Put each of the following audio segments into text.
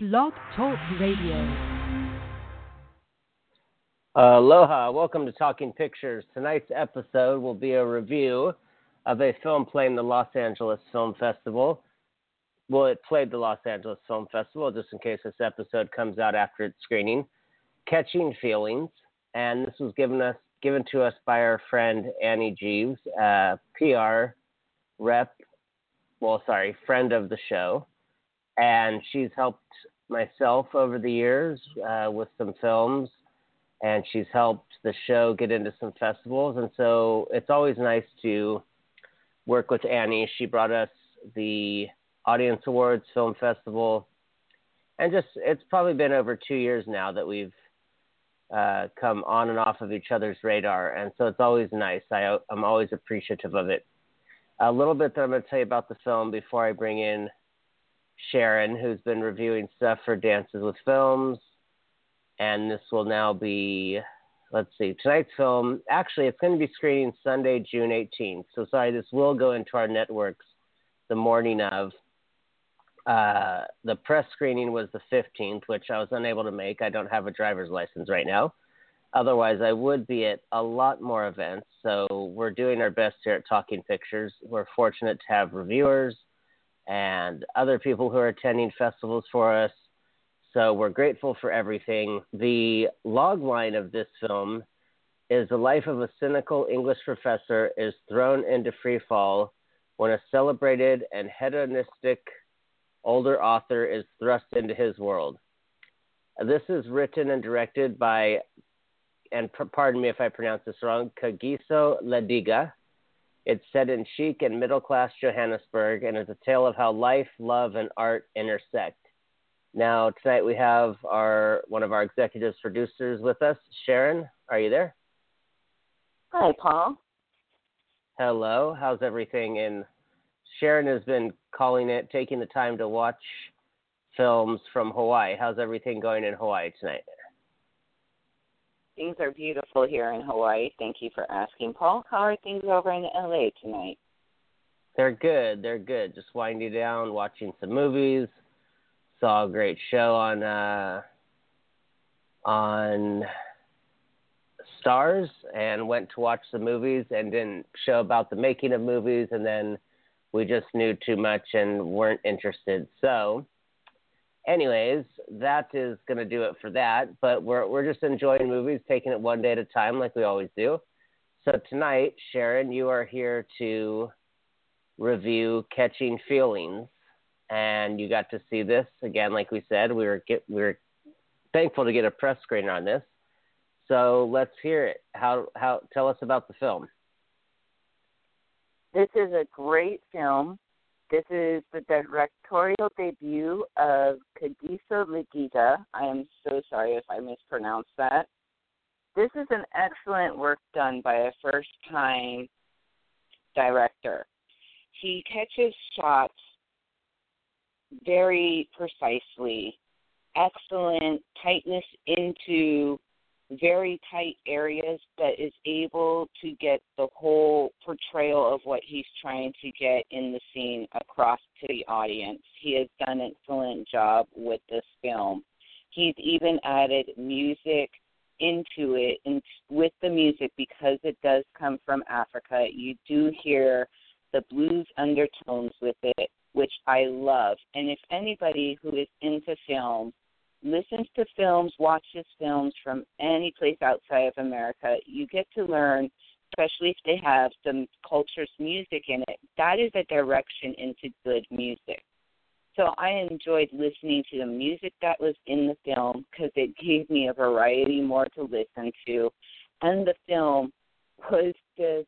Blog Talk Radio. Aloha, welcome to Talking Pictures. Tonight's episode will be a review of a film playing the Los Angeles Film Festival. Well, it played the Los Angeles Film Festival, just in case this episode comes out after its screening. Catching Feelings, and this was given us given to us by our friend Annie Jeeves, uh, PR rep, well, sorry, friend of the show and she's helped myself over the years uh, with some films, and she's helped the show get into some festivals. And so it's always nice to work with Annie. She brought us the Audience Awards Film Festival, and just it's probably been over two years now that we've uh, come on and off of each other's radar, and so it's always nice. I, I'm always appreciative of it. A little bit that I'm going to tell you about the film before I bring in Sharon, who's been reviewing stuff for Dances with Films. And this will now be, let's see, tonight's film. Actually, it's going to be screening Sunday, June 18th. So, sorry, this will go into our networks the morning of. Uh, the press screening was the 15th, which I was unable to make. I don't have a driver's license right now. Otherwise, I would be at a lot more events. So, we're doing our best here at Talking Pictures. We're fortunate to have reviewers and other people who are attending festivals for us. So we're grateful for everything. The log line of this film is the life of a cynical English professor is thrown into free fall when a celebrated and hedonistic older author is thrust into his world. This is written and directed by, and pardon me if I pronounce this wrong, Kagiso Lediga, it's set in chic and middle class Johannesburg and is a tale of how life, love, and art intersect. Now, tonight we have our one of our executive producers with us. Sharon, are you there? Hi, Paul. Hello. How's everything? And Sharon has been calling it, taking the time to watch films from Hawaii. How's everything going in Hawaii tonight? Things are beautiful here in Hawaii. Thank you for asking, Paul. How are things over in LA tonight? They're good. They're good. Just winding down, watching some movies. Saw a great show on uh, on Starz, and went to watch the movies, and didn't show about the making of movies, and then we just knew too much and weren't interested. So anyways, that is going to do it for that. But we're we're just enjoying movies, taking it one day at a time, like we always do. So tonight, Sharon, you are here to review Catching Feelings, and you got to see this again. Like we said, we were get we were thankful to get a press screener on this. So let's hear it. How how tell us about the film. This is a great film. This is the directorial debut of Kagiso Lediga. I am so sorry if I mispronounced that. This is an excellent work done by a first time director. He catches shots very precisely, excellent tightness into very tight areas but is able to get the whole portrayal of what he's trying to get in the scene across to the audience. He has done an excellent job with this film. He's even added music into it and with the music because it does come from Africa, you do hear the blues undertones with it, which I love. And if anybody who is into film listens to films, watches films from any place outside of America, you get to learn, especially if they have some culture's music in it. That is a direction into good music. So I enjoyed listening to the music that was in the film because it gave me a variety more to listen to. And the film was just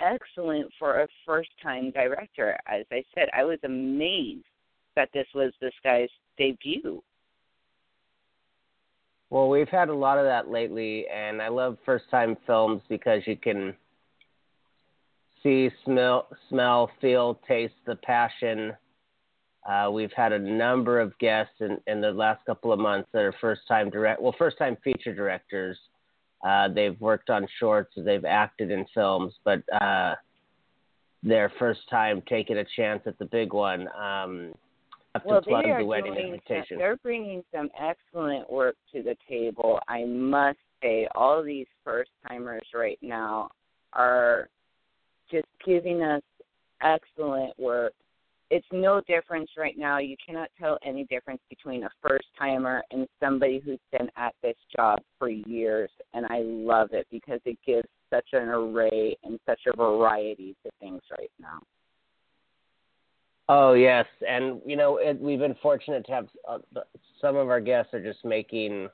excellent for a first time director. As I said, I was amazed that this was this guy's debut. Well, we've had a lot of that lately, and I love first time films because you can see, smell, smell, feel, taste the passion. Uh, we've had a number of guests in, in the last couple of months that are first time direct, well, first time feature directors. Uh, they've worked on shorts, they've acted in films, but uh, their first time taking a chance at the big one. Um, have to well, plug the wedding doing invitation. Some, they're bringing some excellent work to the table. I must say, all these first timers right now are just giving us excellent work. It's no difference right now. You cannot tell any difference between a first timer and somebody who's been at this job for years. And I love it because it gives such an array and such a variety to things right now. Oh yes, and you know it, we've been fortunate to have uh, some of our guests are just making.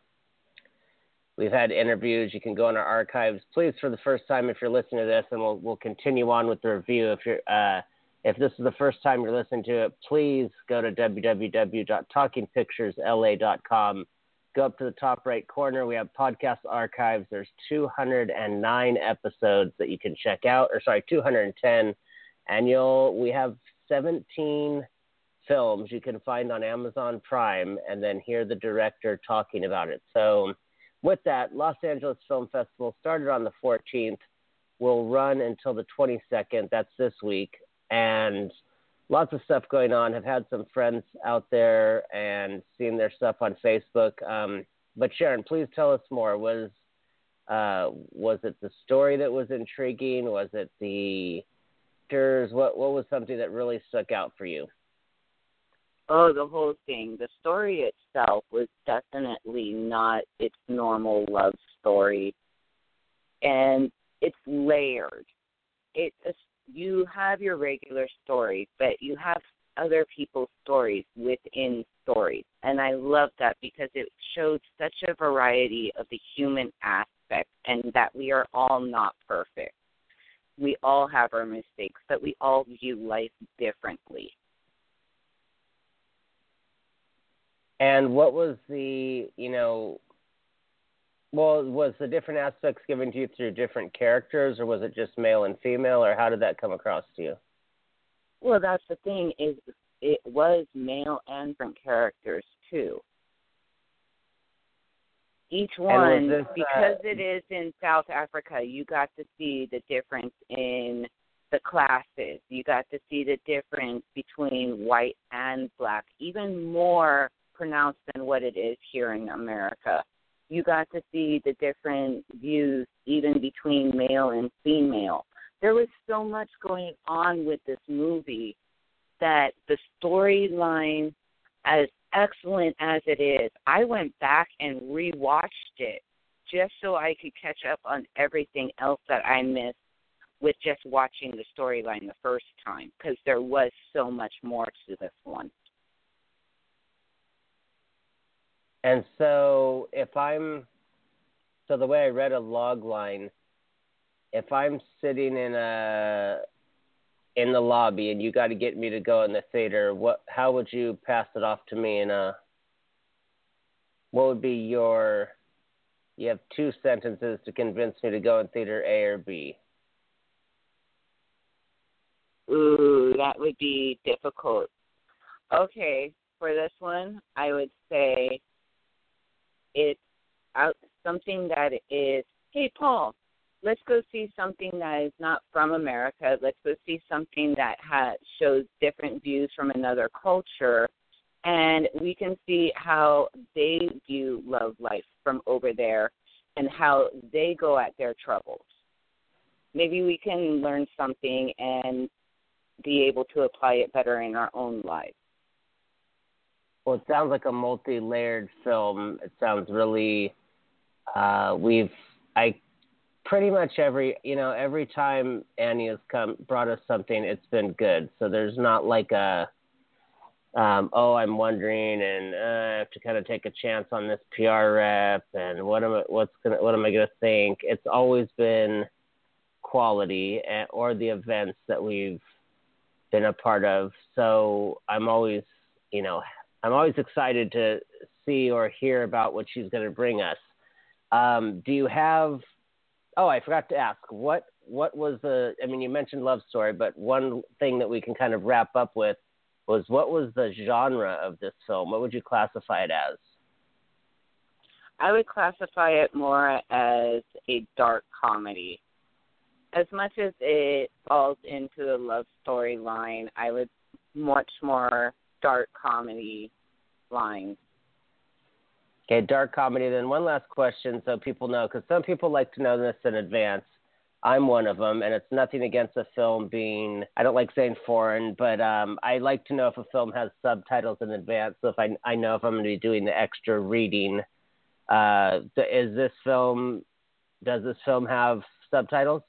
We've had interviews. You can go in our archives. Please, for the first time, if you're listening to this, and we'll we'll continue on with the review. If you're uh, if this is the first time you're listening to it, please go to www.talkingpicturesla.com. Go up to the top right corner. We have podcast archives. There's 209 episodes that you can check out, or sorry, 210, and you'll we have 17 films you can find on Amazon Prime and then hear the director talking about it. So, with that, Los Angeles Film Festival started on the 14th, will run until the 22nd. That's this week. And lots of stuff going on. Have had some friends out there and seen their stuff on Facebook. Um, but Sharon, please tell us more. Was uh, was it the story that was intriguing? Was it the actors? What what was something that really stuck out for you? Oh, the whole thing. The story itself was definitely not its normal love story, and it's layered. It you have your regular story, but you have other people's stories within stories, and I love that because it showed such a variety of the human aspect, and that we are all not perfect we all have our mistakes, but we all view life differently. And what was the, you know, well, was the different aspects given to you through different characters, or was it just male and female, or how did that come across to you? Well, that's the thing is it was male and different characters too. Each one, this, uh, because uh, it is in South Africa, you got to see the difference in the classes. You got to see the difference between white and black, even more pronounced than what it is here in America. You got to see the different views, even between male and female. There was so much going on with this movie that the storyline, as excellent as it is, I went back and rewatched it just so I could catch up on everything else that I missed with just watching the storyline the first time because there was so much more to this one. And so, if I'm so the way I read a log line, if I'm sitting in a in the lobby and you got to get me to go in the theater, what how would you pass it off to me? And uh, what would be your? You have two sentences to convince me to go in theater A or B. Ooh, that would be difficult. Okay, for this one, I would say it's out something that is. Hey, Paul, let's go see something that is not from America. Let's go see something that has shows different views from another culture, and we can see how they view love life from over there, and how they go at their troubles. Maybe we can learn something and be able to apply it better in our own lives. Well, it sounds like a multi-layered film. It sounds really. Uh, we've I pretty much every you know every time Annie has come brought us something, it's been good. So there's not like a um, oh I'm wondering and uh, I have to kind of take a chance on this PR rep and what am I what's gonna what am I gonna think? It's always been quality and, or the events that we've been a part of. So I'm always you know I'm always excited to see or hear about what she's going to bring us. Um, do you have Oh, I forgot to ask what what was the? I mean, you mentioned love story, but one thing that we can kind of wrap up with was what was the genre of this film? What would you classify it as? I would classify it more as a dark comedy. As much as it falls into the love story line, I would much more dark comedy lines. Okay, dark comedy. Then one last question, so people know, because some people like to know this in advance. I'm one of them, and it's nothing against a film being, I don't like saying foreign, but um, I like to know if a film has subtitles in advance. So if I, I know if I'm going to be doing the extra reading. Uh, is this film, does this film have subtitles?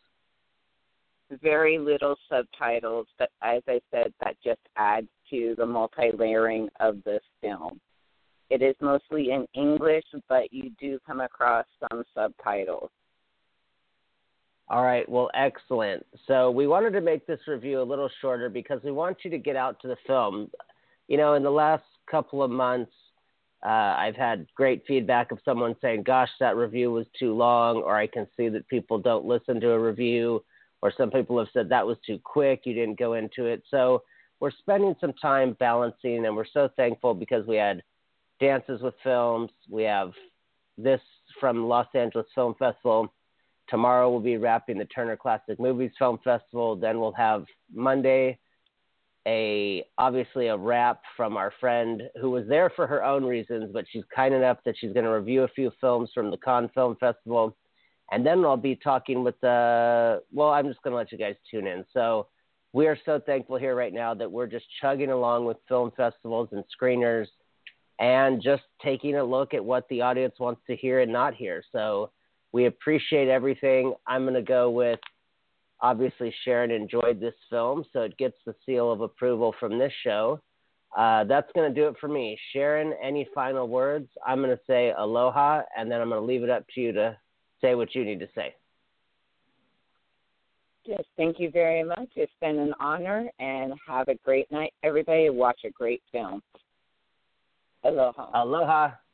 Very little subtitles, but as I said, that just adds to the multi layering of this film. It is mostly in English, but you do come across some subtitles. All right, well, excellent. So we wanted to make this review a little shorter because we want you to get out to the film. You know, in the last couple of months, uh, I've had great feedback of someone saying, "Gosh, that review was too long," or I can see that people don't listen to a review, or some people have said that was too quick, you didn't go into it. So we're spending some time balancing, and we're so thankful because we had dances with films, we have this from Los Angeles Film Festival Tomorrow we'll be wrapping the Turner Classic Movies Film Festival. Then we'll have Monday a obviously a wrap from our friend who was there for her own reasons, but she's kind enough that she's going to review a few films from the Cannes Film Festival. And then I'll be talking with the well, I'm just going to let you guys tune in. So we are so thankful here right now that we're just chugging along with film festivals and screeners and just taking a look at what the audience wants to hear and not hear. So we appreciate everything. I'm going to go with obviously Sharon enjoyed this film, so it gets the seal of approval from this show. Uh, that's going to do it for me. Sharon, any final words? I'm going to say aloha, and then I'm going to leave it up to you to say what you need to say. Yes, thank you very much. It's been an honor, and have a great night, everybody. Watch a great film. Aloha.